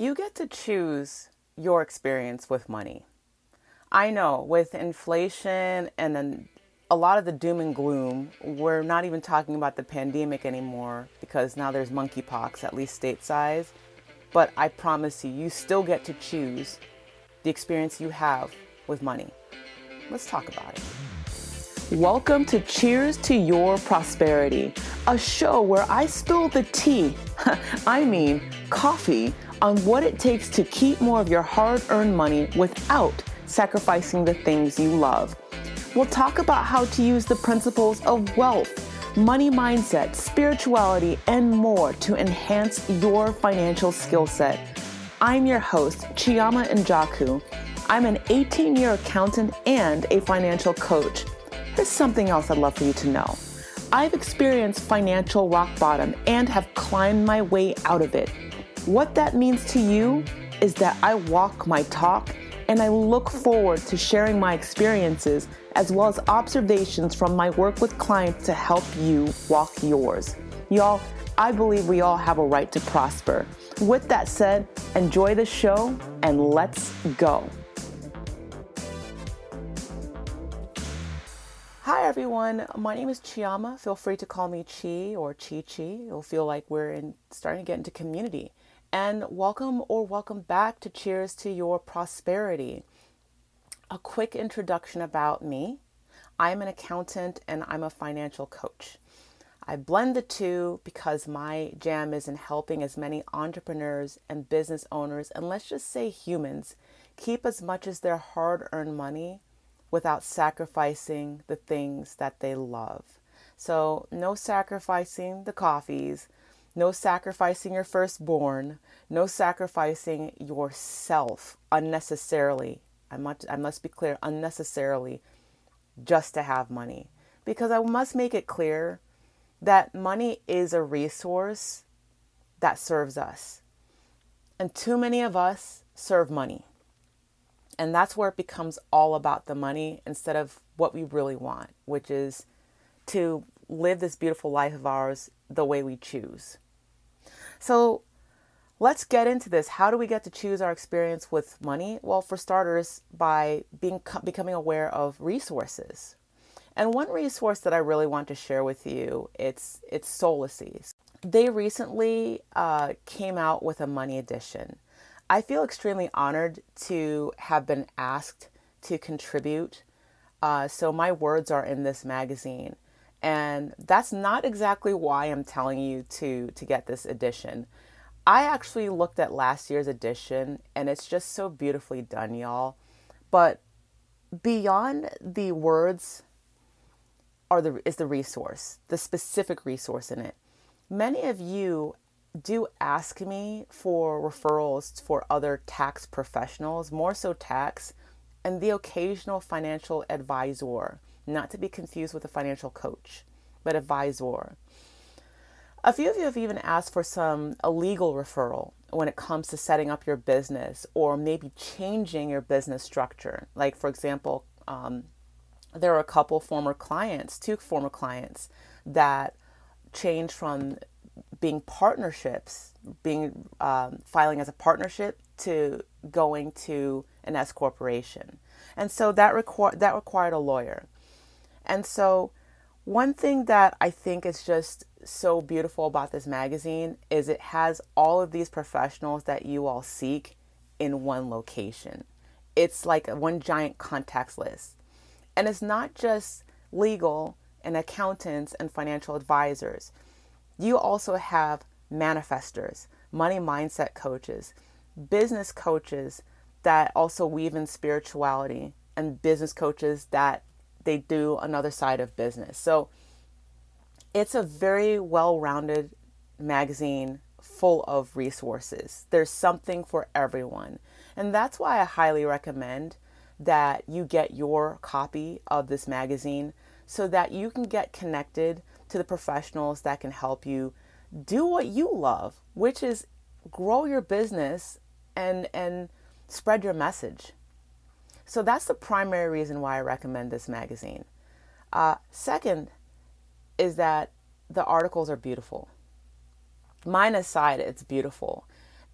You get to choose your experience with money. I know with inflation and then a lot of the doom and gloom, we're not even talking about the pandemic anymore because now there's monkeypox, at least stateside. But I promise you, you still get to choose the experience you have with money. Let's talk about it. Welcome to Cheers to Your Prosperity, a show where I spill the tea, I mean coffee, on what it takes to keep more of your hard earned money without sacrificing the things you love. We'll talk about how to use the principles of wealth, money mindset, spirituality, and more to enhance your financial skill set. I'm your host, Chioma Njoku. I'm an 18 year accountant and a financial coach. There's something else I'd love for you to know. I've experienced financial rock bottom and have climbed my way out of it. What that means to you is that I walk my talk and I look forward to sharing my experiences as well as observations from my work with clients to help you walk yours. Y'all, I believe we all have a right to prosper. With that said, enjoy the show and let's go. Hi everyone, my name is Chioma. Feel free to call me Chi or Chi Chi. It'll feel like we're in, starting to get into community. And welcome or welcome back to Cheers to Your Prosperity. A quick introduction about me. I'm an accountant and I'm a financial coach. I blend the two because my jam is in helping as many entrepreneurs and business owners, and let's just say humans, keep as much as their hard earned money without sacrificing the things that they love. So, no sacrificing the coffees, no sacrificing your firstborn, no sacrificing yourself unnecessarily. I must, I must be clear, unnecessarily just to have money. Because I must make it clear that money is a resource that serves us. And too many of us serve money. And that's where it becomes all about the money instead of what we really want, which is to live this beautiful life of ours the way we choose. So let's get into this. How do we get to choose our experience with money? Well, for starters, by being becoming aware of resources. And one resource that I really want to share with you, it's it's Soulacy's. They recently uh, came out with a money edition. I feel extremely honored to have been asked to contribute. Uh, so my words are in this magazine, and that's not exactly why I'm telling you to to get this edition. I actually looked at last year's edition, and it's just so beautifully done, y'all. But beyond the words are the is the resource, the specific resource in it. Many of you do ask me for referrals for other tax professionals, more so tax, and the occasional financial advisor, not to be confused with a financial coach, but advisor. A few of you have even asked for some a legal referral when it comes to setting up your business or maybe changing your business structure. Like, for example, um, there are a couple former clients, two former clients, that changed from being partnerships, being um, filing as a partnership to going to an S corporation, and so that required that required a lawyer, and so one thing that I think is just so beautiful about this magazine is it has all of these professionals that you all seek in one location. It's like one giant contacts list, and it's not just legal and accountants and financial advisors you also have manifestors, money mindset coaches, business coaches that also weave in spirituality, and business coaches that they do another side of business. So it's a very well rounded magazine full of resources. There's something for everyone. And that's why I highly recommend that you get your copy of this magazine so that you can get connected to the professionals that can help you do what you love, which is grow your business and and spread your message. So that's the primary reason why I recommend this magazine. Uh, second is that the articles are beautiful. Mine aside, it's beautiful.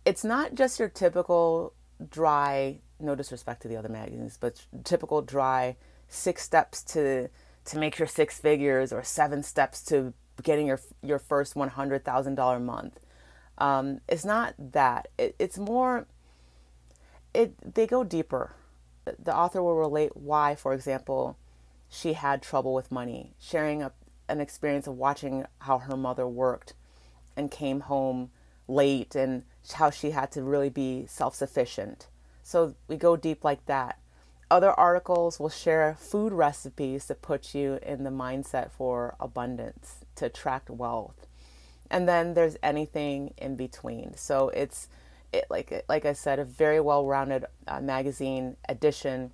it's not just your typical dry, no disrespect to the other magazines, but typical dry six steps to to make your six figures or seven steps to getting your your first one hundred thousand dollar month. Um, it's not that. It, it's more. It they go deeper. The author will relate why, for example, she had trouble with money, sharing a, an experience of watching how her mother worked and came home late and how she had to really be self sufficient. So we go deep like that. Other articles will share food recipes to put you in the mindset for abundance, to attract wealth. And then there's anything in between. So it's it, like like I said, a very well-rounded uh, magazine edition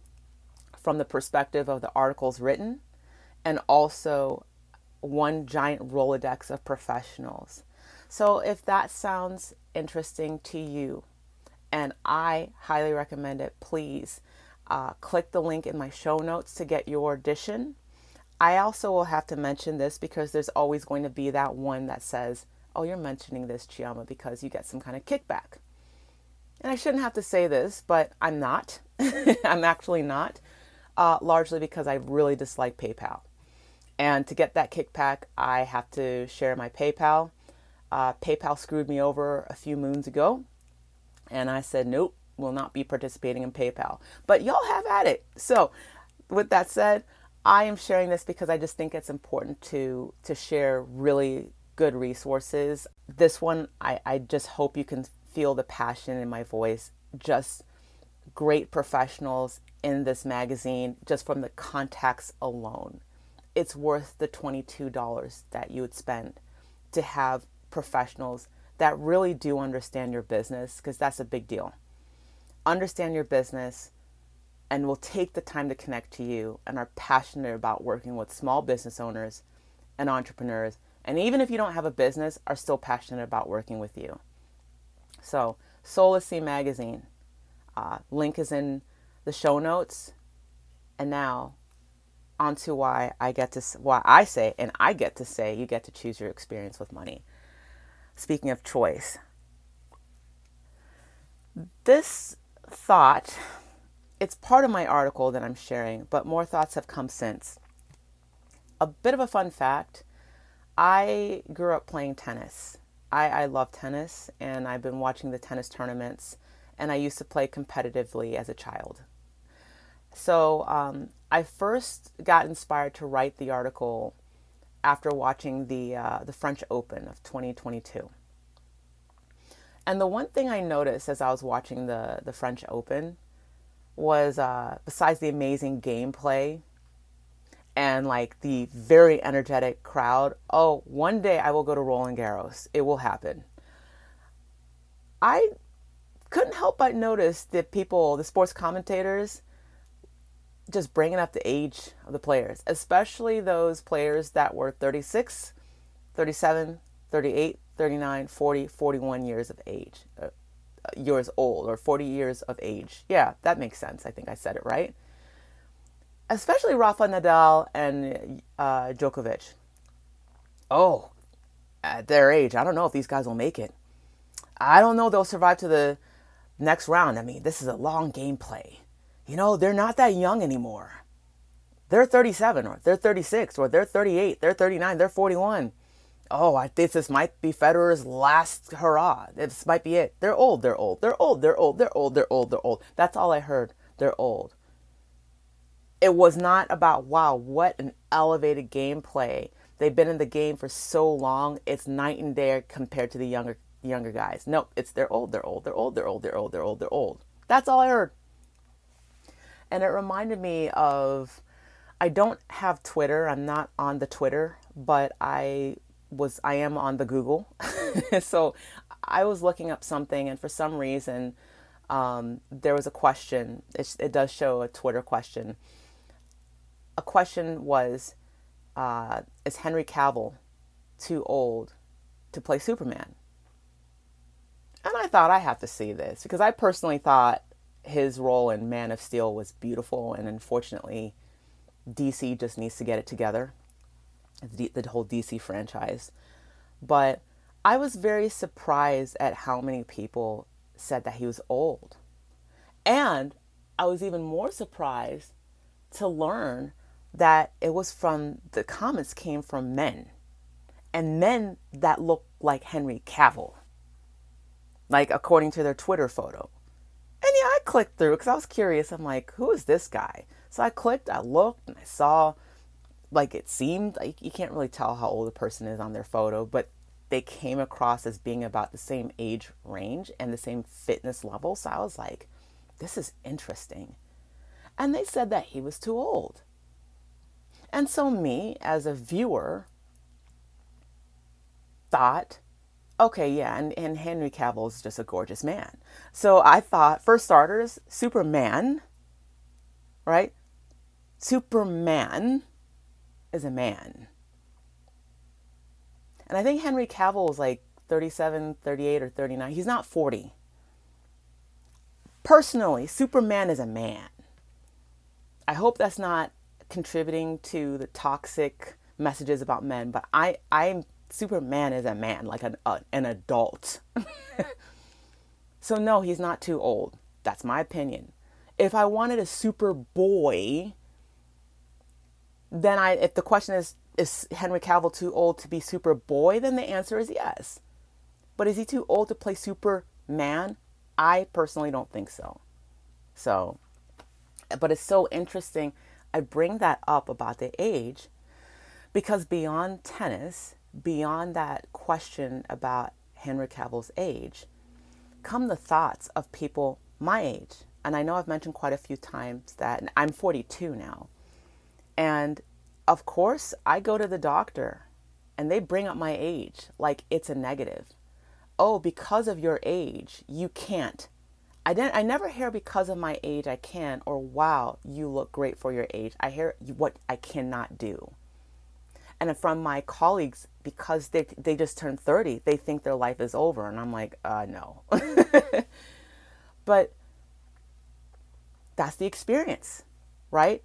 from the perspective of the articles written, and also one giant rolodex of professionals. So if that sounds interesting to you, and I highly recommend it, please uh, click the link in my show notes to get your edition. I also will have to mention this because there's always going to be that one that says, Oh, you're mentioning this, Chioma, because you get some kind of kickback. And I shouldn't have to say this, but I'm not. I'm actually not, uh, largely because I really dislike PayPal. And to get that kickback, I have to share my PayPal. Uh, PayPal screwed me over a few moons ago, and I said, nope, will not be participating in PayPal. But y'all have at it. So, with that said, I am sharing this because I just think it's important to to share really good resources. This one, I, I just hope you can feel the passion in my voice. Just great professionals in this magazine, just from the contacts alone. It's worth the $22 that you would spend to have professionals that really do understand your business, because that's a big deal understand your business and will take the time to connect to you and are passionate about working with small business owners and entrepreneurs. And even if you don't have a business, are still passionate about working with you. So, Soulacy Magazine. Uh, link is in the show notes. And now, on to why I get to why I say and I get to say you get to choose your experience with money. Speaking of choice, this thought, it's part of my article that I'm sharing, but more thoughts have come since. A bit of a fun fact I grew up playing tennis. I, I love tennis and I've been watching the tennis tournaments, and I used to play competitively as a child. So um, I first got inspired to write the article after watching the uh, the French Open of 2022. And the one thing I noticed as I was watching the, the French Open was, uh, besides the amazing gameplay and like the very energetic crowd, oh, one day I will go to Roland Garros. It will happen. I couldn't help but notice that people, the sports commentators, just bringing up the age of the players, especially those players that were 36, 37, 38, 39, 40, 41 years of age, uh, years old, or 40 years of age. Yeah, that makes sense. I think I said it right. Especially Rafa Nadal and uh, Djokovic. Oh, at their age, I don't know if these guys will make it. I don't know they'll survive to the next round. I mean, this is a long game play. You know, they're not that young anymore. They're 37 or they're 36 or they're 38, they're 39, they're 41 oh, I think this might be Federer's last hurrah. This might be it. They're old, they're old, they're old, they're old, they're old, they're old, they're old. That's all I heard. They're old. It was not about, wow, what an elevated gameplay. They've been in the game for so long, it's night and day compared to the younger younger guys. No, it's they're old, they're old, they're old, they're old, they're old, they're old, they're old. That's all I heard. And it reminded me of I don't have Twitter. I'm not on the Twitter, but I was I am on the Google, so I was looking up something, and for some reason, um, there was a question. It, it, does show a Twitter question. A question was, uh, "Is Henry Cavill too old to play Superman?" And I thought I have to see this because I personally thought his role in Man of Steel was beautiful, and unfortunately, DC just needs to get it together the, the whole DC franchise. But I was very surprised at how many people said that he was old. And I was even more surprised to learn that it was from the comments came from men and men that look like Henry Cavill, like according to their Twitter photo. And yeah, I clicked through because I was curious. I'm like, who is this guy? So I clicked, I looked, and I saw, like, it seemed like you can't really tell how old a person is on their photo, but they came across as being about the same age range and the same fitness level. So I was like, this is interesting. And they said that he was too old. And so, me as a viewer thought, okay, yeah, and, and Henry Cavill is just a gorgeous man. So I thought, for starters, Superman, right? Superman is a man. And I think Henry Cavill is like 37, 38, or 39. He's not 40. Personally, Superman is a man. I hope that's not contributing to the toxic messages about men, but I, I'm Superman is a man, like an, uh, an adult. so, no, he's not too old. That's my opinion. If I wanted a super boy, then I, if the question is, is Henry Cavill too old to be super boy? Then the answer is yes. But is he too old to play Superman? I personally don't think so. So, but it's so interesting. I bring that up about the age because beyond tennis, beyond that question about Henry Cavill's age, come the thoughts of people my age. And I know I've mentioned quite a few times that I'm 42 now. And of course, I go to the doctor and they bring up my age like it's a negative. Oh, because of your age, you can't. I didn't I never hear because of my age I can or wow, you look great for your age. I hear what I cannot do. And from my colleagues because they they just turned 30, they think their life is over and I'm like, uh no. but that's the experience, right?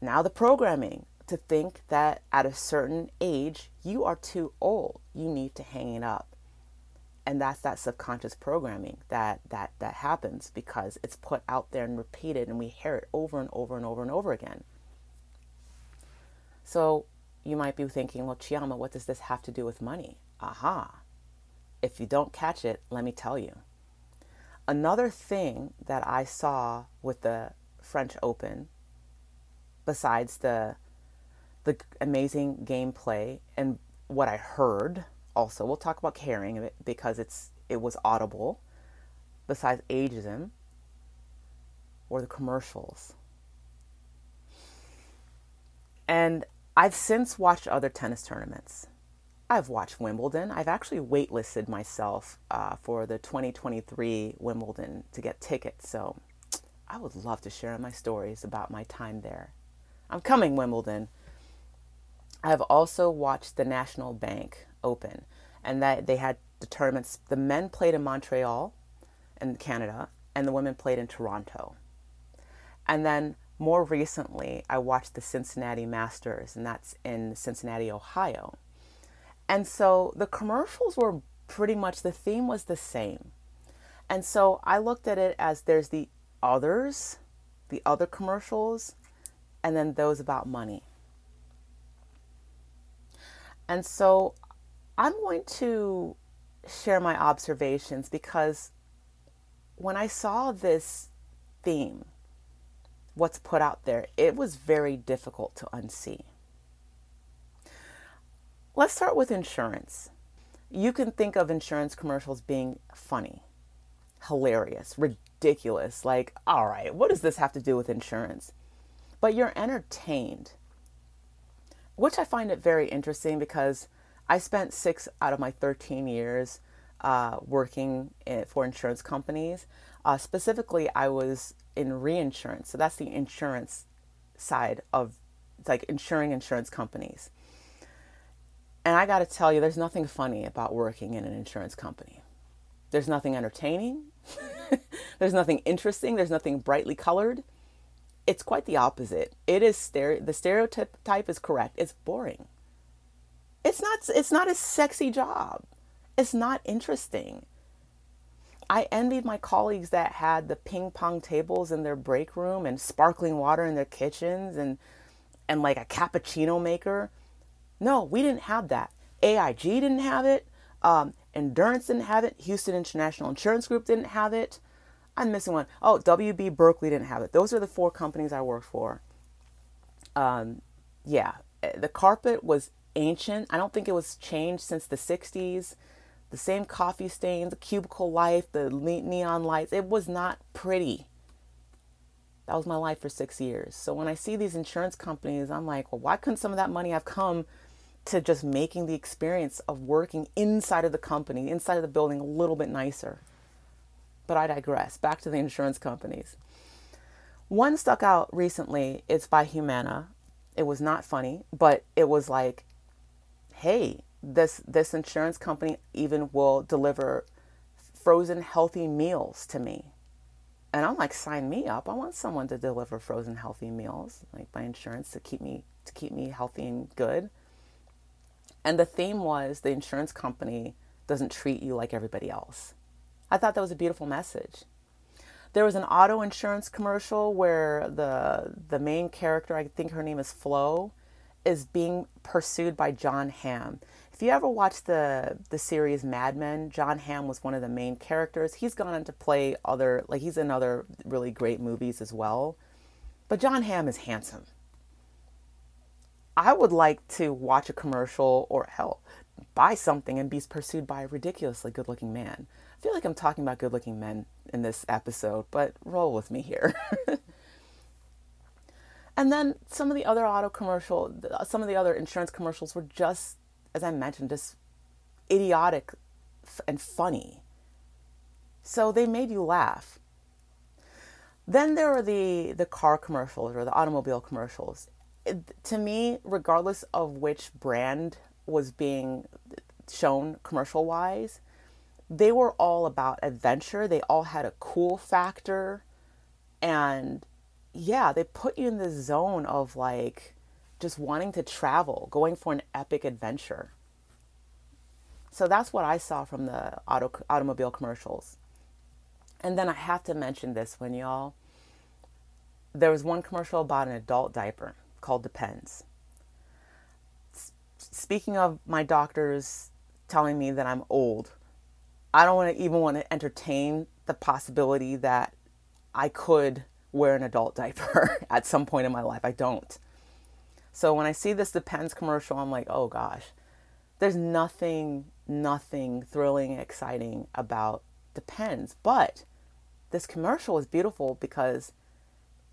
Now the programming to think that at a certain age you are too old. You need to hang it up. And that's that subconscious programming that that that happens because it's put out there and repeated and we hear it over and over and over and over again. So you might be thinking, well, Chioma, what does this have to do with money? Aha. If you don't catch it, let me tell you. Another thing that I saw with the French Open, besides the the amazing gameplay and what I heard, also we'll talk about caring because it's it was audible. Besides ageism, or the commercials. And I've since watched other tennis tournaments. I've watched Wimbledon. I've actually waitlisted myself uh, for the 2023 Wimbledon to get tickets. So I would love to share my stories about my time there. I'm coming, Wimbledon. I've also watched the National Bank Open, and that they had the tournaments. The men played in Montreal, in Canada, and the women played in Toronto. And then more recently, I watched the Cincinnati Masters, and that's in Cincinnati, Ohio. And so the commercials were pretty much the theme was the same. And so I looked at it as there's the others, the other commercials, and then those about money. And so I'm going to share my observations because when I saw this theme, what's put out there, it was very difficult to unsee. Let's start with insurance. You can think of insurance commercials being funny, hilarious, ridiculous. Like, all right, what does this have to do with insurance? But you're entertained, which I find it very interesting because I spent six out of my 13 years uh, working in, for insurance companies. Uh, specifically, I was in reinsurance. So that's the insurance side of like insuring insurance companies. And I got to tell you, there's nothing funny about working in an insurance company. There's nothing entertaining. there's nothing interesting. There's nothing brightly colored. It's quite the opposite. It is stere- the stereotype type is correct. It's boring. It's not. It's not a sexy job. It's not interesting. I envied my colleagues that had the ping pong tables in their break room and sparkling water in their kitchens and and like a cappuccino maker. No, we didn't have that. AIG didn't have it. Um, Endurance didn't have it. Houston International Insurance Group didn't have it. I'm missing one. Oh, WR Berkley didn't have it. Those are the four companies I worked for. Um, yeah, the carpet was ancient. I don't think it was changed since the 60s the same coffee stains, the cubicle life, the neon lights. It was not pretty. That was my life for six years. So when I see these insurance companies, I'm like, well, why couldn't some of that money have come to just making the experience of working inside of the company, inside of the building, a little bit nicer? But I digress. Back to the insurance companies. One stuck out recently. It's by Humana. It was not funny, but it was like, hey, this this insurance company even will deliver frozen healthy meals to me. And I'm like, sign me up. I want someone to deliver frozen healthy meals, like my insurance to keep me to keep me healthy and good. And the theme was the insurance company doesn't treat you like everybody else. I thought that was a beautiful message. There was an auto insurance commercial where the the main character, I think her name is Flo, is being pursued by Jon Hamm. If you ever watched the the series Mad Men, Jon Hamm was one of the main characters. He's gone on to play other like he's in other really great movies as well. But Jon Hamm is handsome. I would like to watch a commercial or hell buy something and be pursued by a ridiculously good-looking man. I feel like I'm talking about good-looking men in this episode, but roll with me here. and then some of the other auto commercial, some of the other insurance commercials were just as I mentioned, just idiotic and funny. So they made you laugh. Then there are the, the car commercials or the automobile commercials. It, to me, regardless of which brand was being shown commercial wise, they were all about adventure. They all had a cool factor. And yeah, they put you in the zone of like, just wanting to travel, going for an epic adventure. So that's what I saw from the auto, automobile commercials. And then I have to mention this one, y'all. There was one commercial about an adult diaper called Depends. Speaking of my doctors telling me that I'm old, I don't want to even want to entertain the possibility that I could wear an adult diaper at some point in my life. I don't. So when I see this Depends commercial, I'm like, oh gosh, there's nothing, nothing thrilling, exciting about Depends. But this commercial is beautiful because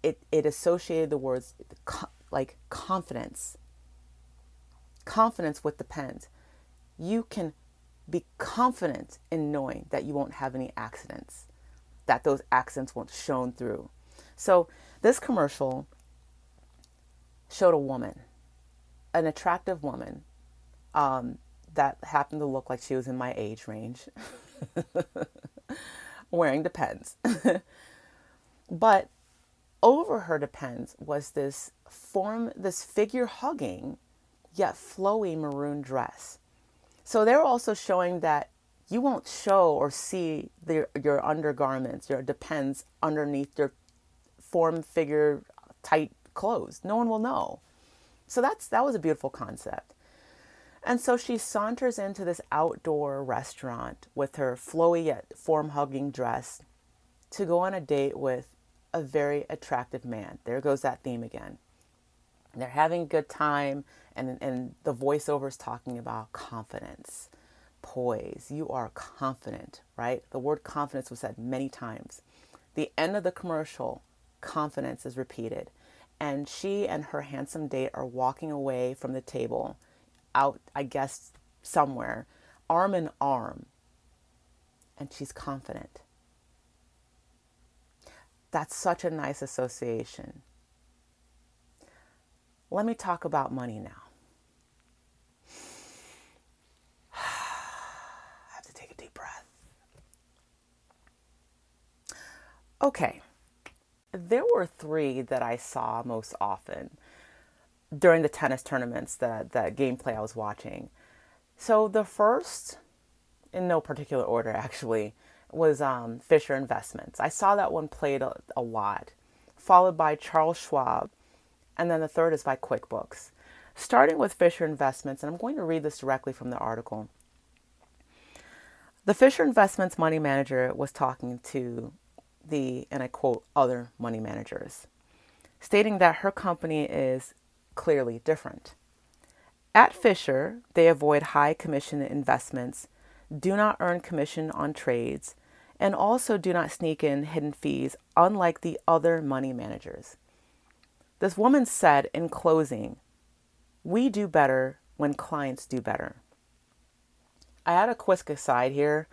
it, it associated the words like confidence. Confidence with Depends. You can be confident in knowing that you won't have any accidents, that those accidents won't shown through. So this commercial showed a woman, an attractive woman, um, that happened to look like she was in my age range, wearing Depends. but over her Depends was this form, this figure hugging, yet flowy maroon dress. So they're also showing that you won't show or see the, your undergarments, your Depends underneath your form figure tight clothes. No one will know. So that's that was a beautiful concept. And so she saunters into this outdoor restaurant with her flowy yet form hugging dress to go on a date with a very attractive man. There goes that theme again. They're having a good time, and, and the voiceover is talking about confidence, poise. You are confident, right? The word confidence was said many times. The end of the commercial, confidence is repeated. And she and her handsome date are walking away from the table out i guess somewhere arm in arm. And she's confident. That's such a nice association. Let me talk about money now. I have to take a deep breath. Okay there were three that I saw most often during the tennis tournaments that that gameplay I was watching. So the first, in no particular order actually, was um, Fisher Investments. I saw that one played a, a lot, followed by Charles Schwab, and then the third is by QuickBooks. Starting with Fisher Investments, and I'm going to read this directly from the article. The Fisher Investments money manager was talking to the, and I quote, other money managers, stating that her company is clearly different. At Fisher, they avoid high commission investments, do not earn commission on trades, and also do not sneak in hidden fees, unlike the other money managers. This woman said in closing, We do better when clients do better. I had a quick aside here.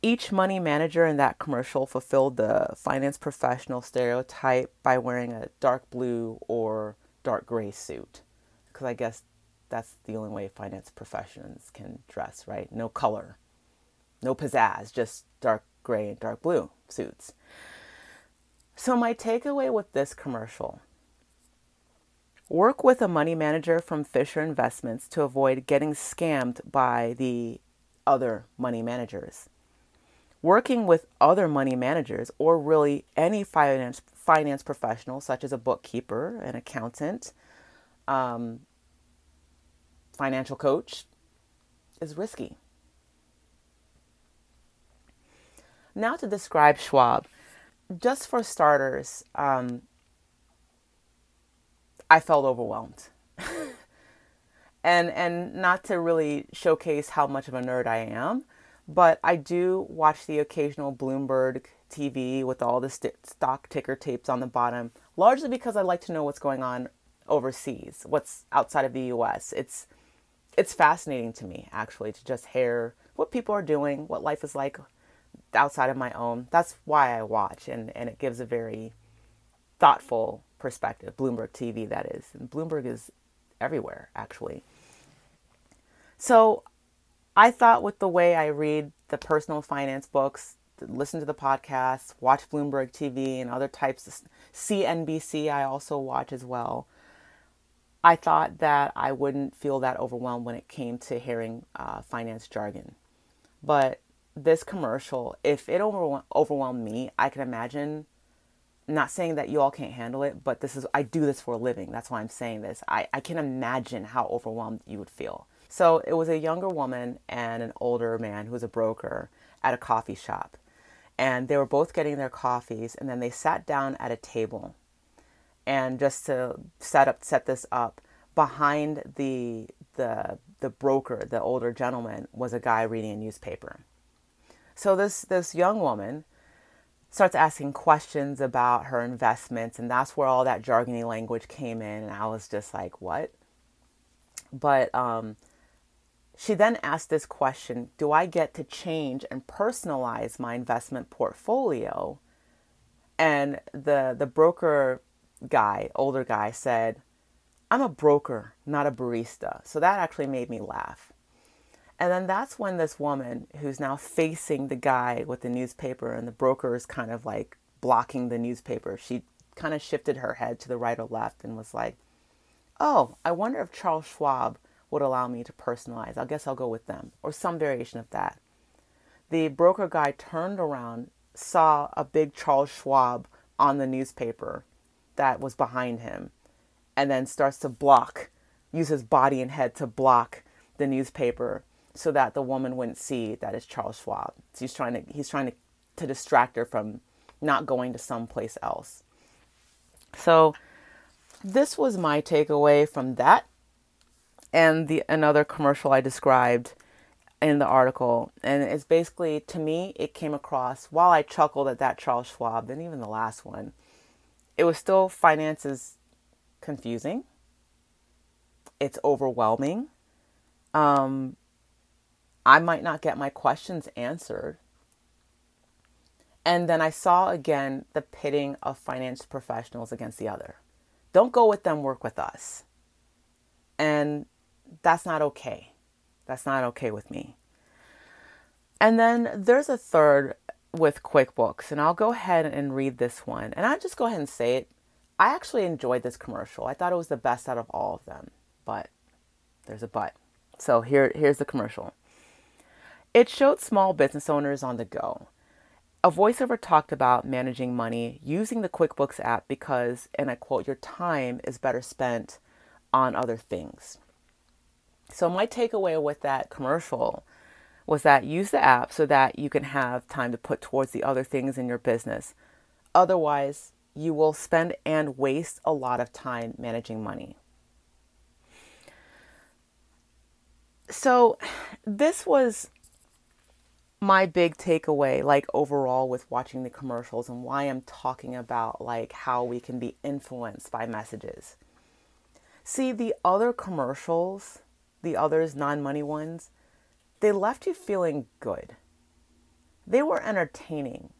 Each money manager in that commercial fulfilled the finance professional stereotype by wearing a dark blue or dark gray suit. Because I guess that's the only way finance professions can dress, right? No color, no pizzazz, just dark gray and dark blue suits. So, my takeaway with this commercial work with a money manager from Fisher Investments to avoid getting scammed by the other money managers. Working with other money managers, or really any finance, finance professional, such as a bookkeeper, an accountant, um, financial coach, is risky. Now, to describe Schwab, just for starters, um, I felt overwhelmed. and and not to really showcase how much of a nerd I am, but I do watch the occasional Bloomberg TV with all the st- stock ticker tapes on the bottom, largely because I like to know what's going on overseas, what's outside of the US. It's it's fascinating to me actually to just hear what people are doing, what life is like outside of my own. That's why I watch, and, and it gives a very thoughtful perspective. Bloomberg TV, that is. And Bloomberg is everywhere, actually. So I thought with the way I read the personal finance books, listen to the podcasts, watch Bloomberg TV and other types of CNBC, I also watch as well. I thought that I wouldn't feel that overwhelmed when it came to hearing uh, finance jargon. But this commercial, if it over- overwhelmed me, I can imagine. Not saying that you all can't handle it, but this is I do this for a living. That's why I'm saying this. I, I can imagine how overwhelmed you would feel. So it was a younger woman and an older man who was a broker at a coffee shop. And they were both getting their coffees and then they sat down at a table. And just to set up set this up, behind the the the broker, the older gentleman, was a guy reading a newspaper. So this this young woman starts asking questions about her investments, and that's where all that jargony language came in, and I was just like, "What?" But um, she then asked this question: Do I get to change and personalize my investment portfolio? And the the broker guy, older guy, said, "I'm a broker, not a barista." So that actually made me laugh. And then that's when this woman, who's now facing the guy with the newspaper, and the broker is kind of like blocking the newspaper, she kind of shifted her head to the right or left and was like, Oh, I wonder if Charles Schwab would allow me to personalize. I guess I'll go with them, or some variation of that. The broker guy turned around, saw a big Charles Schwab on the newspaper that was behind him, and then starts to block, use his body and head to block the newspaper so that the woman wouldn't see that it's Charles Schwab. So he's trying to he's trying to, to distract her from not going to someplace else. So this was my takeaway from that and the another commercial I described in the article. And it's basically to me it came across while I chuckled at that Charles Schwab and even the last one, it was still finances confusing. It's overwhelming. Um, I might not get my questions answered. And then I saw again the pitting of finance professionals against the other. Don't go with them, work with us. And that's not okay. That's not okay with me. And then there's a third with QuickBooks, and I'll go ahead and read this one. And I'll just go ahead and say it. I actually enjoyed this commercial. I thought it was the best out of all of them, but there's a but. So here, here's the commercial. It showed small business owners on the go. a voiceover talked about managing money using the QuickBooks app because, and I quote, your time is better spent on other things. So, my takeaway with that commercial was that use the app so that you can have time to put towards the other things in your business. Otherwise, you will spend and waste a lot of time managing money. So, this was my big takeaway like overall with watching the commercials and why I'm talking about like how we can be influenced by messages. See, the other commercials, the others non-money ones, they left you feeling good. They were entertaining.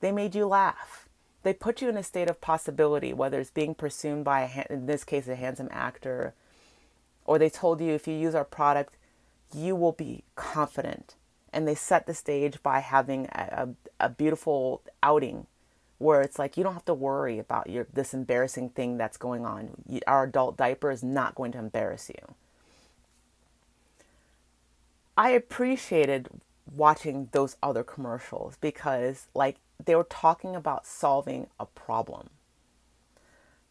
They made you laugh. They put you in a state of possibility, whether it's being pursued by, a, in this case, a handsome actor, or they told you if you use our product, you will be confident and they set the stage by having a, a, a beautiful outing where it's like you don't have to worry about your this embarrassing thing that's going on. Our adult diaper is not going to embarrass you. I appreciated watching those other commercials because like they were talking about solving a problem.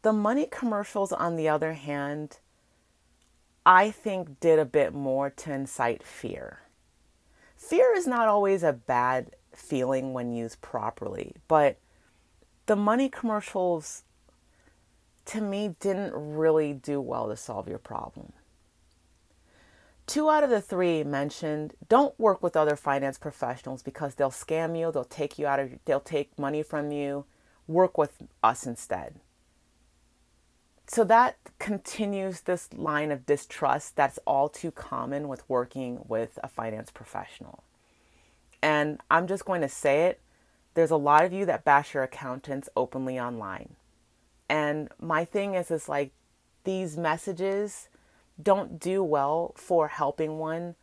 The money commercials on the other hand I think did a bit more to incite fear fear is not always a bad feeling when used properly, but the money commercials to me didn't really do well to solve your problem. Two out of the three mentioned don't work with other finance professionals because they'll scam you, they'll take you out of they'll take money from you. Work with us instead. So that continues this line of distrust that's all too common with working with a finance professional. And I'm just going to say it there's a lot of you that bash your accountants openly online. And my thing is, is like these messages don't do well for helping one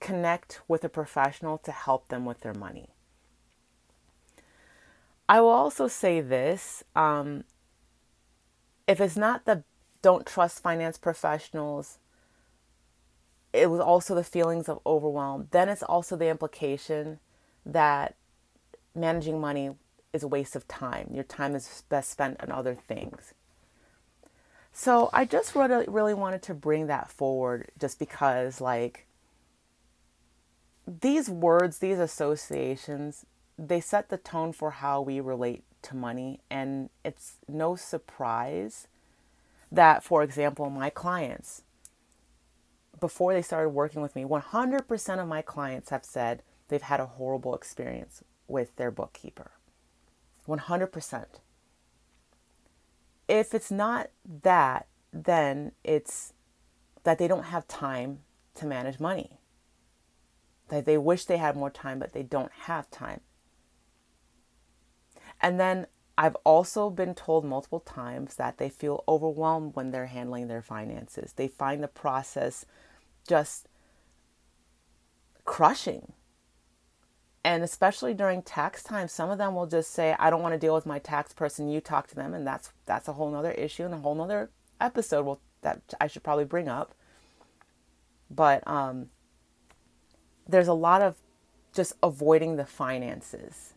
connect with a professional to help them with their money. I will also say this um, if it's not the don't trust finance professionals, it was also the feelings of overwhelm. Then it's also the implication that managing money is a waste of time. Your time is best spent on other things. So I just really, really wanted to bring that forward just because, like, these words, these associations, they set the tone for how we relate to money. And it's no surprise that, for example, my clients, before they started working with me, 100% of my clients have said they've had a horrible experience with their bookkeeper. 100%. If it's not that, then it's that they don't have time to manage money. That they wish they had more time, but they don't have time. And then I've also been told multiple times that they feel overwhelmed when they're handling their finances. They find the process just crushing. And especially during tax time, some of them will just say, I don't want to deal with my tax person, you talk to them, and that's that's a whole nother issue and a whole nother episode will, that I should probably bring up. But um, there's a lot of just avoiding the finances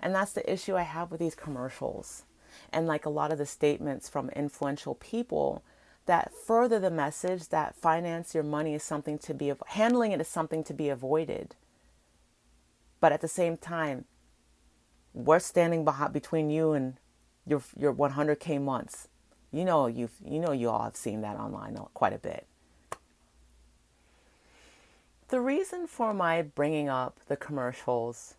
and that's the issue I have with these commercials and like a lot of the statements from influential people that further the message that finance your money is something to be handling it is something to be avoided. But at the same time, we're standing behind, between you and your your 100k months. You know you've you know you all have seen that online quite a bit. The reason for my bringing up the commercials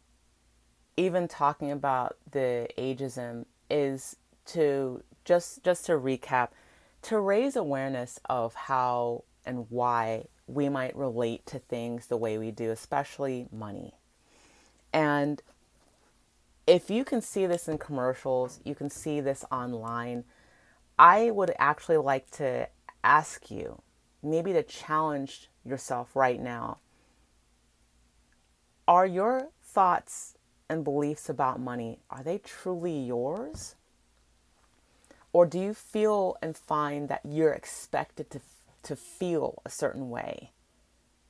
even talking about the ageism is to just just to recap to raise awareness of how and why we might relate to things the way we do especially money and if you can see this in commercials you can see this online i would actually like to ask you maybe to challenge yourself right now are your thoughts and beliefs about money, are they truly yours? Or do you feel and find that you're expected to, to feel a certain way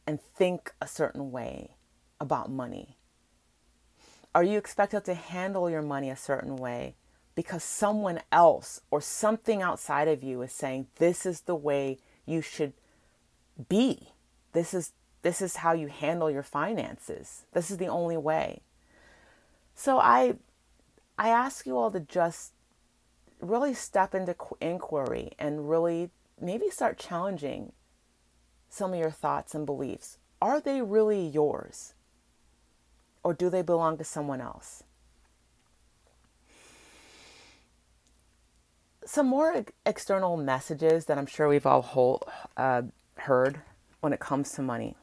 and think a certain way about money? Are you expected to handle your money a certain way because someone else or something outside of you is saying this is the way you should be? This is this is how you handle your finances. This is the only way. So I I ask you all to just really step into inquiry and really maybe start challenging some of your thoughts and beliefs. Are they really yours? Or do they belong to someone else? Some more external messages that I'm sure we've all whole, uh, heard when it comes to money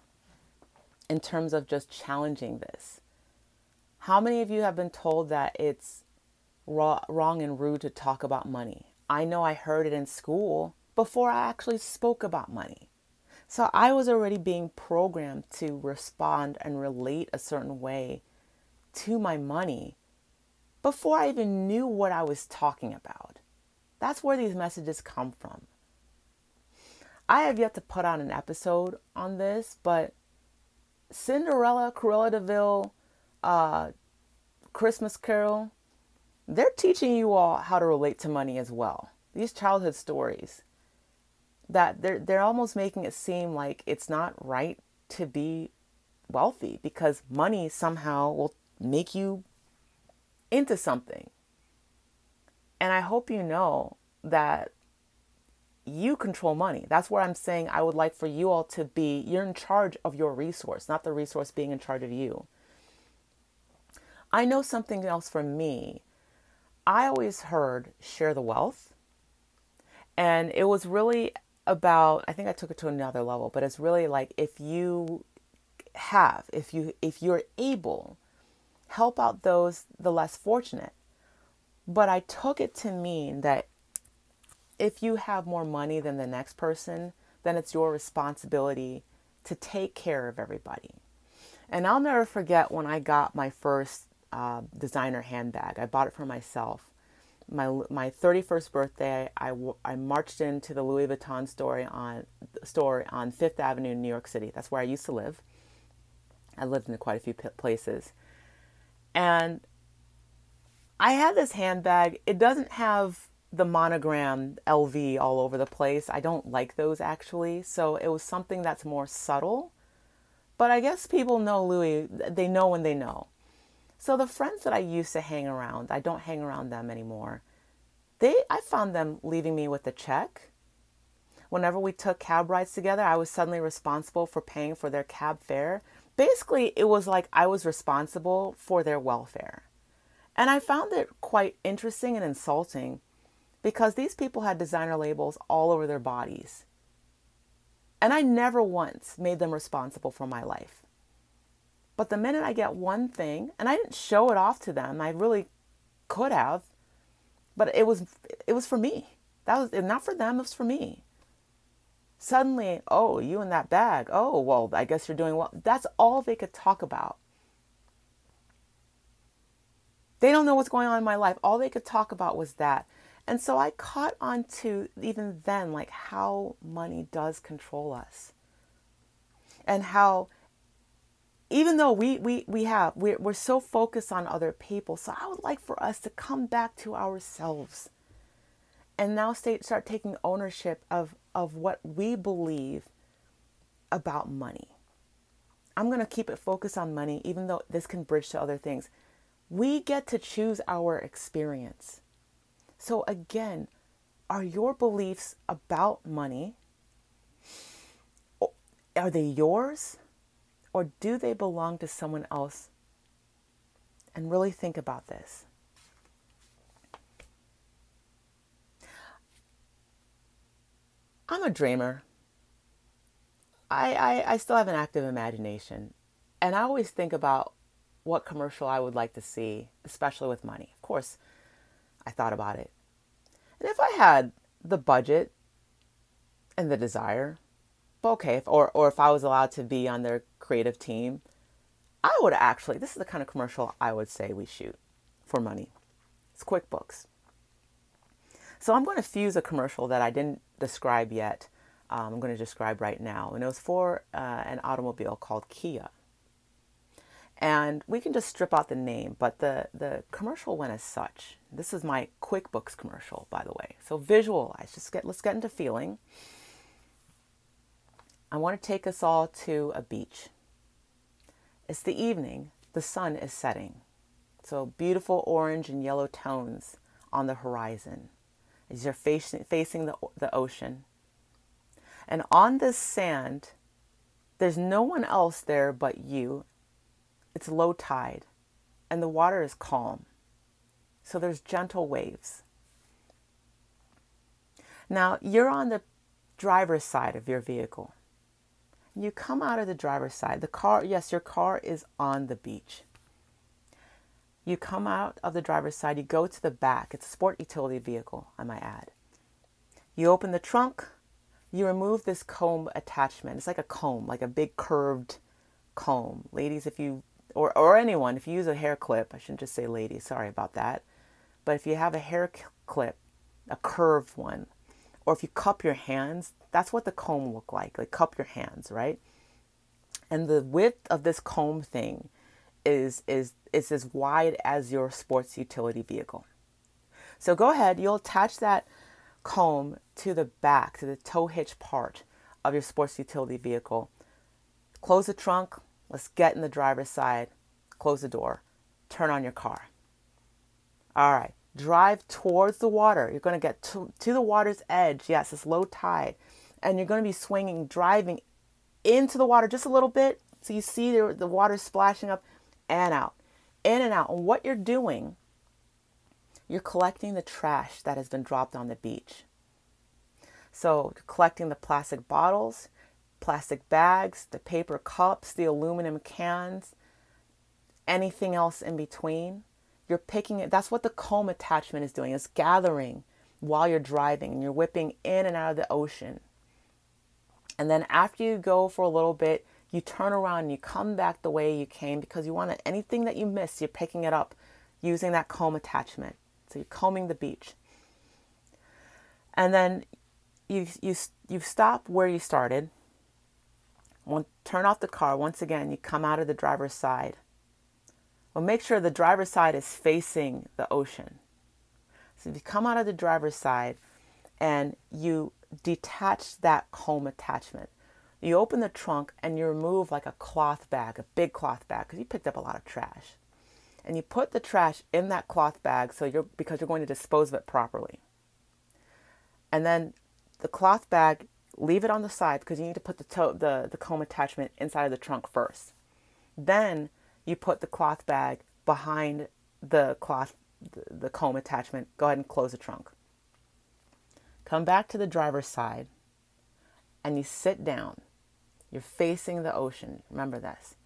in terms of just challenging this. How many of you have been told that it's wrong and rude to talk about money? I know I heard it in school before I actually spoke about money. So I was already being programmed to respond and relate a certain way to my money before I even knew what I was talking about. That's where these messages come from. I have yet to put on an episode on this, but Cinderella, Cruella de Vil, uh, Christmas Carol, they're teaching you all how to relate to money as well. These childhood stories that they're they're almost making it seem like it's not right to be wealthy because money somehow will make you into something. And I hope you know that you control money. That's where I'm saying I would like for you all to be you're in charge of your resource, not the resource being in charge of you. I know something else for me. I always heard share the wealth. And it was really about I think I took it to another level, but it's really like if you have, if you if you're able, help out those the less fortunate. But I took it to mean that if you have more money than the next person, then it's your responsibility to take care of everybody. And I'll never forget when I got my first uh, designer handbag. I bought it for myself my my 31st birthday, I, I marched into the Louis Vuitton store on store on Fifth Avenue in New York City. That's where I used to live. I lived in quite a few places, and I had this handbag. It doesn't have the monogram LV all over the place. I don't like those actually. So it was something that's more subtle. But I guess people know Louis. They know when they know. So the friends that I used to hang around, I don't hang around them anymore. They I found them leaving me with a check. Whenever we took cab rides together, I was suddenly responsible for paying for their cab fare. Basically, it was like I was responsible for their welfare. And I found it quite interesting and insulting because these people had designer labels all over their bodies. And I never once made them responsible for my life. But the minute I get one thing, and I didn't show it off to them, I really could have, but it was it was for me. That was not for them, it was for me. Suddenly, oh, you in that bag. Oh, well, I guess you're doing well. That's all they could talk about. They don't know what's going on in my life. All they could talk about was that. And so I caught on to even then, like how money does control us and how even though we we we have we're, we're so focused on other people so i would like for us to come back to ourselves and now start start taking ownership of of what we believe about money. I'm going to keep it focused on money even though this can bridge to other things. We get to choose our experience. So again are your beliefs about money? Are they yours or do they belong to someone else? And really think about this. I'm a dreamer. I, I, I still have an active imagination. And I always think about what commercial I would like to see, especially with money. Of course, I thought about it. And if I had the budget and the desire, okay, if, or, or if I was allowed to be on their creative team, I would actually, this is the kind of commercial I would say we shoot for money. It's QuickBooks. So I'm going to fuse a commercial that I didn't describe yet. Um, I'm going to describe right now. And it was for uh, an automobile called Kia. And we can just strip out the name, but the, the commercial went as such. This is my QuickBooks commercial, by the way. So visualize, just get let's get into feeling. I want to take us all to a beach. It's the evening, the sun is setting. So beautiful orange and yellow tones on the horizon as you're facing, facing the, the ocean. And on this sand, there's no one else there but you. It's low tide, and the water is calm. So there's gentle waves. Now, you're on the driver's side of your vehicle. You come out of the driver's side. The car, yes, your car is on the beach. You come out of the driver's side, you go to the back. It's a sport utility vehicle, I might add. You open the trunk, you remove this comb attachment. It's like a comb, like a big curved comb. Ladies, if you, or, or anyone, if you use a hair clip, I shouldn't just say ladies, sorry about that. But if you have a hair clip, a curved one, or if you cup your hands, that's what the comb look like. Like cup your hands, right? And the width of this comb thing is is is as wide as your sports utility vehicle. So go ahead, you'll attach that comb to the back, to the tow hitch part of your sports utility vehicle. Close the trunk, let's get in the driver's side, close the door, turn on your car. All right, drive towards the water. You're going to get to, to the water's edge. Yes, it's low tide. And you're going to be swinging, driving into the water just a little bit. So you see the, the water splashing up and out, in and out. And what you're doing, you're collecting the trash that has been dropped on the beach. So, collecting the plastic bottles, plastic bags, the paper cups, the aluminum cans, anything else in between. You're picking it. That's what the comb attachment is doing. It's gathering while you're driving and you're whipping in and out of the ocean. And then after you go for a little bit, you turn around and you come back the way you came because you want anything that you missed, you're picking it up using that comb attachment. So you're combing the beach. And then you you you stop where you started. One, turn off the car. Once again, you come out of the driver's side. Well, make sure the driver's side is facing the ocean. So if you come out of the driver's side and you detach that comb attachment, you open the trunk and you remove like a cloth bag, a big cloth bag, because you picked up a lot of trash. And you put the trash in that cloth bag so you're because you're going to dispose of it properly. And then the cloth bag, leave it on the side because you need to put the, the, the comb attachment inside of the trunk first. Then you put the cloth bag behind the cloth, the, the comb attachment. Go ahead and close the trunk. Come back to the driver's side and you sit down you're facing the ocean. Remember this.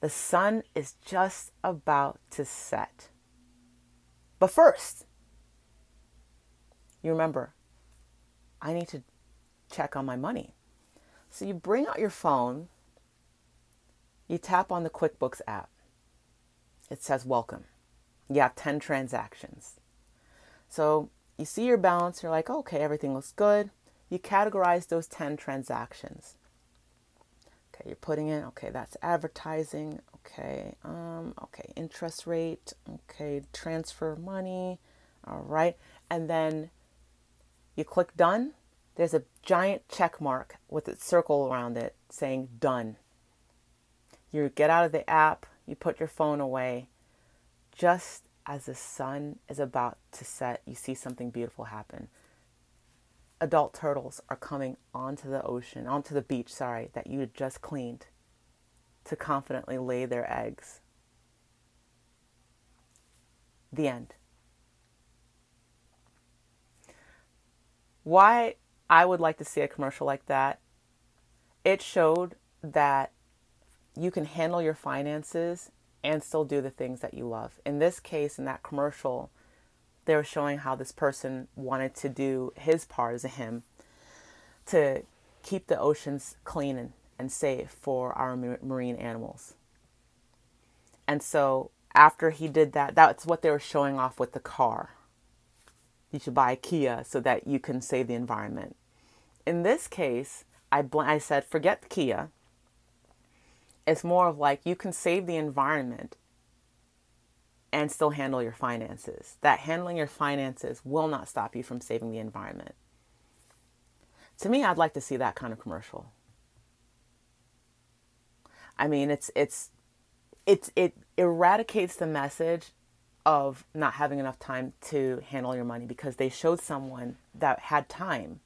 The sun is just about to set. But first, you remember, I need to check on my money. So you bring out your phone, you tap on the QuickBooks app. It says welcome. You have 10 transactions. So you see your balance, you're like, okay, everything looks good. You categorize those 10 transactions. Okay, you're putting in, okay, that's advertising. Okay, um, okay, interest rate. Okay, transfer money. All right. And then you click done. There's a giant check mark with a circle around it saying done. You get out of the app, you put your phone away. Just as the sun is about to set, you see something beautiful happen adult turtles are coming onto the ocean, onto the beach, sorry, that you had just cleaned to confidently lay their eggs. The end. Why I would like to see a commercial like that, it showed that you can handle your finances and still do the things that you love. In this case, in that commercial, they were showing how this person wanted to do his part as a him to keep the oceans clean and, and safe for our marine animals. And so after he did that, that's what they were showing off with the car. You should buy a Kia so that you can save the environment. In this case, I, bl- I said, forget the Kia. It's more of like you can save the environment and still handle your finances. That handling your finances will not stop you from saving the environment. To me, I'd like to see that kind of commercial. I mean, it's it's it's it eradicates the message of not having enough time to handle your money because they showed someone that had time.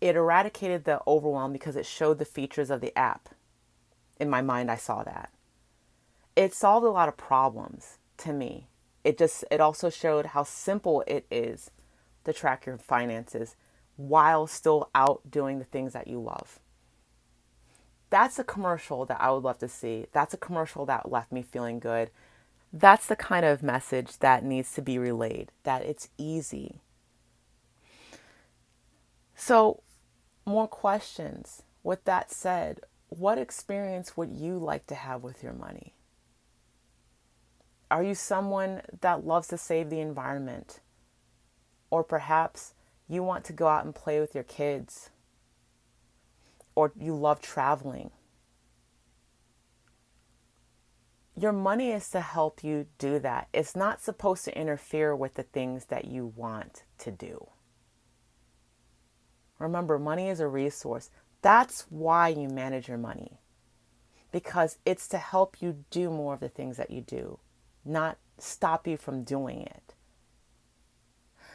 It eradicated the overwhelm because it showed the features of the app. In my mind, I saw that. It solved a lot of problems to me. It just it also showed how simple it is to track your finances while still out doing the things that you love. That's a commercial that I would love to see. That's a commercial that left me feeling good. That's the kind of message that needs to be relayed, that it's easy. So, more questions. With that said, what experience would you like to have with your money? Are you someone that loves to save the environment? Or perhaps you want to go out and play with your kids? Or you love traveling? Your money is to help you do that. It's not supposed to interfere with the things that you want to do. Remember, money is a resource. That's why you manage your money, because it's to help you do more of the things that you do, not stop you from doing it.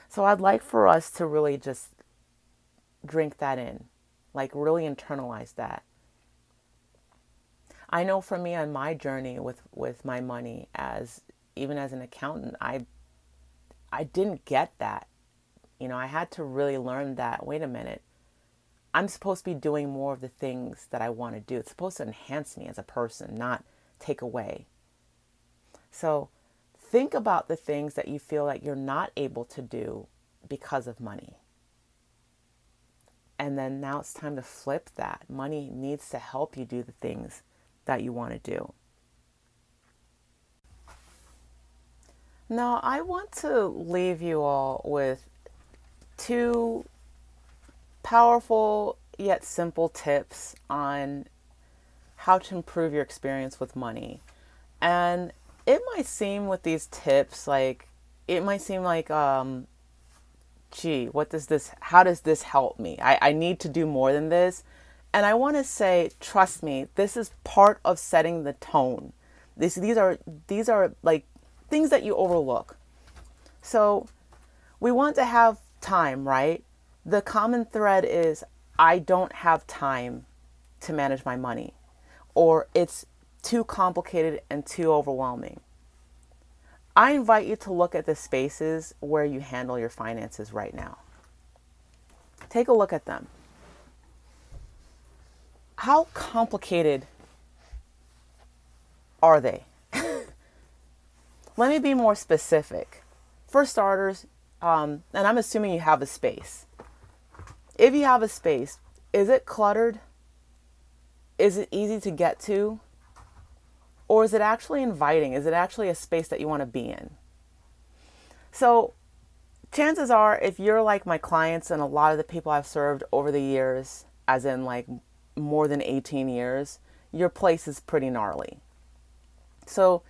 So I'd like for us to really just drink that in, like really internalize that. I know for me on my journey with, with my money as even as an accountant, I I didn't get that. You know, I had to really learn that, wait a minute. I'm supposed to be doing more of the things that I want to do. It's supposed to enhance me as a person, not take away. So think about the things that you feel like you're not able to do because of money. And then now it's time to flip that. Money needs to help you do the things that you want to do. Now, I want to leave you all with two powerful yet simple tips on how to improve your experience with money. And it might seem with these tips like it might seem like um gee, what does this how does this help me? I, I need to do more than this. And I want to say, trust me, this is part of setting the tone. These these are these are like things that you overlook. So we want to have time, right? The common thread is I don't have time to manage my money or it's too complicated and too overwhelming. I invite you to look at the spaces where you handle your finances right now. Take a look at them how complicated are they? Let me be more specific. For starters, um, and I'm assuming you have a space. If you have a space, is it cluttered? Is it easy to get to? Or is it actually inviting? Is it actually a space that you want to be in? So, chances are, if you're like my clients and a lot of the people I've served over the years, as in like more than 18 years, your place is pretty gnarly. So,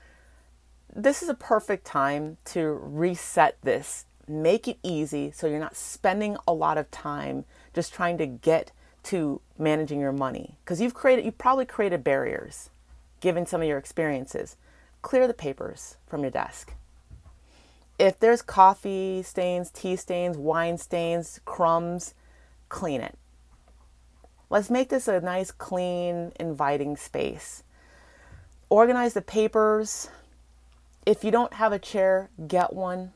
this is a perfect time to reset this. Make it easy so you're not spending a lot of time just trying to get to managing your money because you've created you probably created barriers given some of your experiences. Clear the papers from your desk. If there's coffee stains, tea stains, wine stains, crumbs, clean it. Let's make this a nice, clean, inviting space. Organize the papers. If you don't have a chair, get one.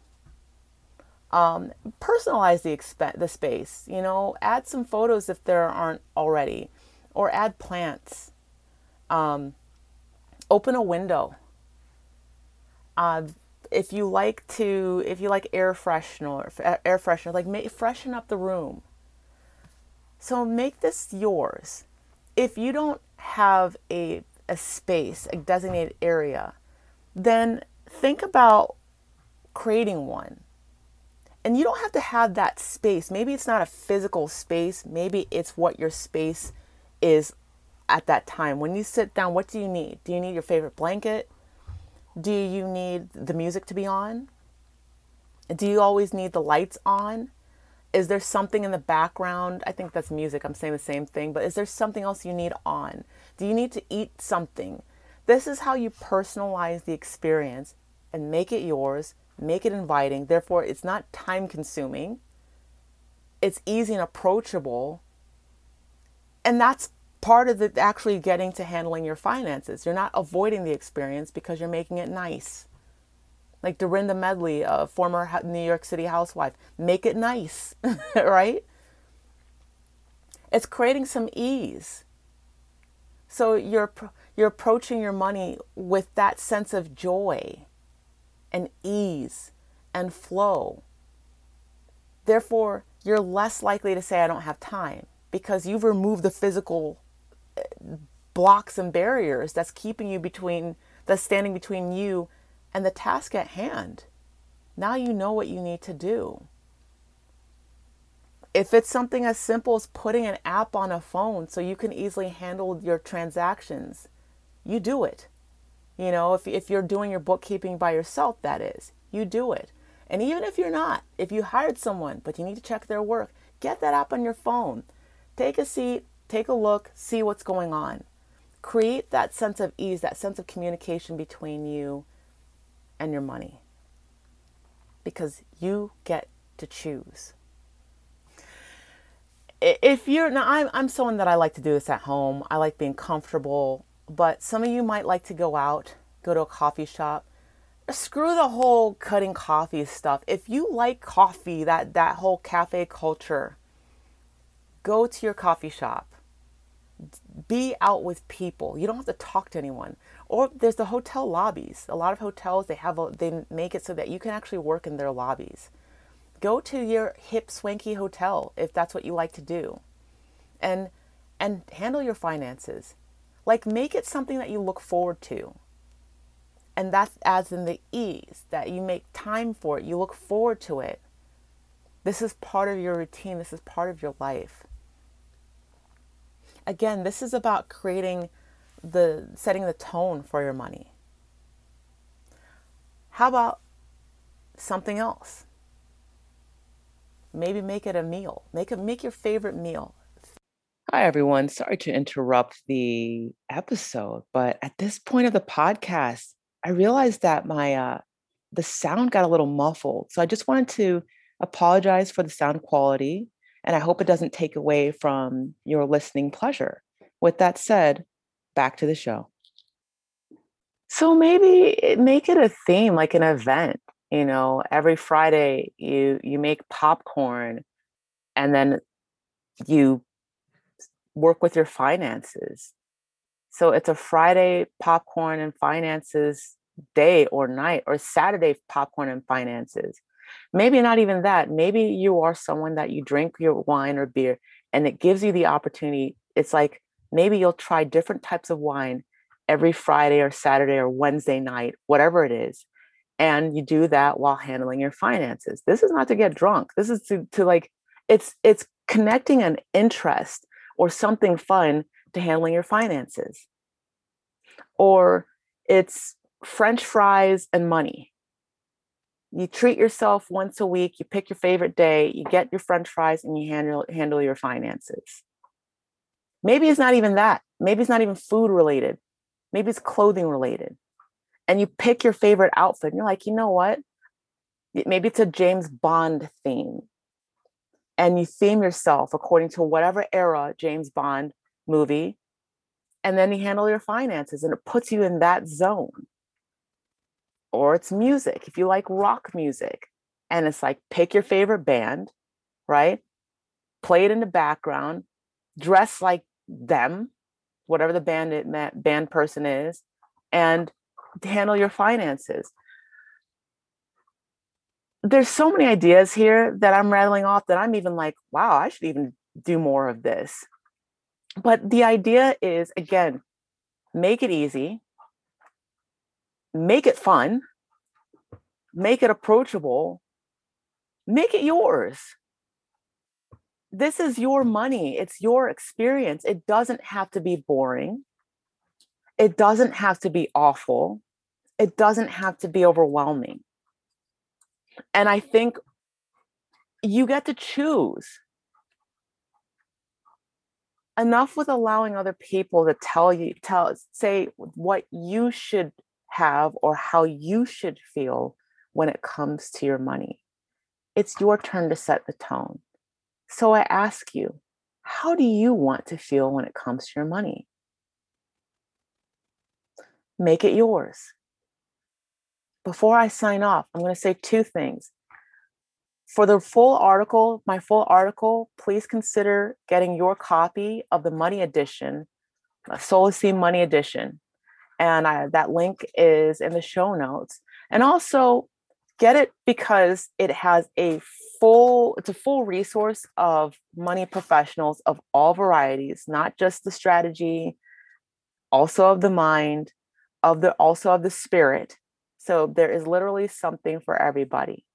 Um, personalize the, exp- the space. You know, add some photos if there aren't already, or add plants. Um, open a window. Uh, if you like to, if you like air freshener, air freshener, like make, freshen up the room. So make this yours. If you don't have a, a space, a designated area, then think about creating one. And you don't have to have that space. Maybe it's not a physical space, maybe it's what your space is at that time? When you sit down, what do you need? Do you need your favorite blanket? Do you need the music to be on? Do you always need the lights on? Is there something in the background? I think that's music. I'm saying the same thing, but is there something else you need on? Do you need to eat something? This is how you personalize the experience and make it yours, make it inviting. Therefore, it's not time consuming, it's easy and approachable. And that's part of the actually getting to handling your finances. You're not avoiding the experience because you're making it nice. Like Dorinda Medley, a former New York City housewife, make it nice, right? It's creating some ease. So you're you're approaching your money with that sense of joy and ease and flow. Therefore, you're less likely to say I don't have time because you've removed the physical eh, blocks and barriers that's keeping you between that's standing between you and the task at hand. Now you know what you need to do. If it's something as simple as putting an app on a phone so you can easily handle your transactions, you do it. You know, if, if you're doing your bookkeeping by yourself, that is, you do it. And even if you're not, if you hired someone, but you need to check their work, get that app on your phone. Take a seat, take a look, see what's going on. Create that sense of ease, that sense of communication between you and your money. Because you get to choose. If you're now, I'm, I'm someone that I like to do this at home. I like being comfortable, but some of you might like to go out, go to a coffee shop. Screw the whole cutting coffee stuff. If you like coffee, that, that whole cafe culture, go to your coffee shop. Be out with people. You don't have to talk to anyone or there's the hotel lobbies. A lot of hotels they have a, they make it so that you can actually work in their lobbies. Go to your hip swanky hotel if that's what you like to do. And and handle your finances. Like make it something that you look forward to. And that's as in the ease that you make time for it. You look forward to it. This is part of your routine. This is part of your life. Again, this is about creating the setting the tone for your money. How about something else? Maybe make it a meal. Make it make your favorite meal. Hi everyone. Sorry to interrupt the episode, but at this point of the podcast, I realized that my uh the sound got a little muffled. So I just wanted to apologize for the sound quality and I hope it doesn't take away from your listening pleasure. With that said, back to the show. So maybe make it a theme, like an event. You know, every Friday you you make popcorn, and then you work with your finances. So it's a Friday popcorn and finances day or night, or Saturday popcorn and finances. Maybe not even that. Maybe you are someone that you drink your wine or beer, and it gives you the opportunity. It's like maybe you'll try different types of wine every Friday or Saturday or Wednesday night, whatever it is. And you do that while handling your finances. This is not to get drunk. This is to, to like, it's it's connecting an interest or something fun to handling your finances. Or it's French fries and money. You treat yourself once a week, you pick your favorite day, you get your French fries, and you handle handle your finances. Maybe it's not even that. Maybe it's not even food related. Maybe it's clothing related. And you pick your favorite outfit and you're like, you know what? Maybe it's a James Bond theme. And you theme yourself according to whatever era James Bond movie. And then you handle your finances and it puts you in that zone. Or it's music. If you like rock music and it's like pick your favorite band, right? Play it in the background, dress like them, whatever the band band person is, and handle your finances. There's so many ideas here that I'm rattling off that I'm even like, wow, I should even do more of this. But the idea is again, make it easy, make it fun, make it approachable, make it yours this is your money, it's your experience. It doesn't have to be boring, it doesn't have to be awful, it doesn't have to be overwhelming. And I think you get to choose. Enough with allowing other people to tell you, tell, say what you should have or how you should feel when it comes to your money. It's your turn to set the tone. So I ask you, how do you want to feel when it comes to your money? Make it yours. Before I sign off, I'm going to say two things. For the full article, my full article, please consider getting your copy of the Money Edition, Soulacy's Money Edition. And I, that link is in the show notes. And also get it because it has a full it's a full resource of money professionals of all varieties not just the strategy also of the mind of the also of the spirit so there is literally something for everybody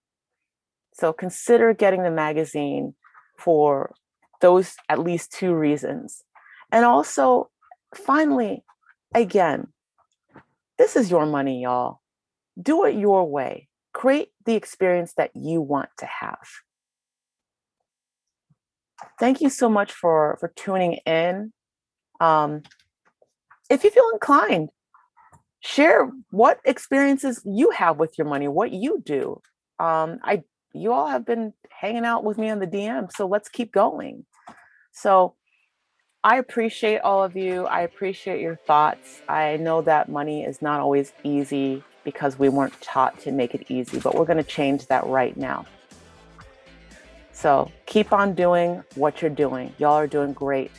so consider getting the magazine for those at least two reasons. And also, finally, again, this is your money, y'all. Do it your way. Create the experience that you want to have. Thank you so much for for tuning in. Um, if you feel inclined, share what experiences you have with your money, what you do. Um, I you all have been hanging out with me on the DM, so let's keep going. So I appreciate all of you. I appreciate your thoughts. I know that money is not always easy because we weren't taught to make it easy, but we're going to change that right now. So keep on doing what you're doing. Y'all are doing great.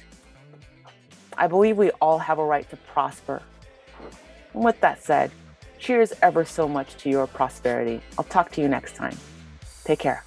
I believe we all have a right to prosper. And with that said, cheers ever so much to your prosperity. I'll talk to you next time. Take care.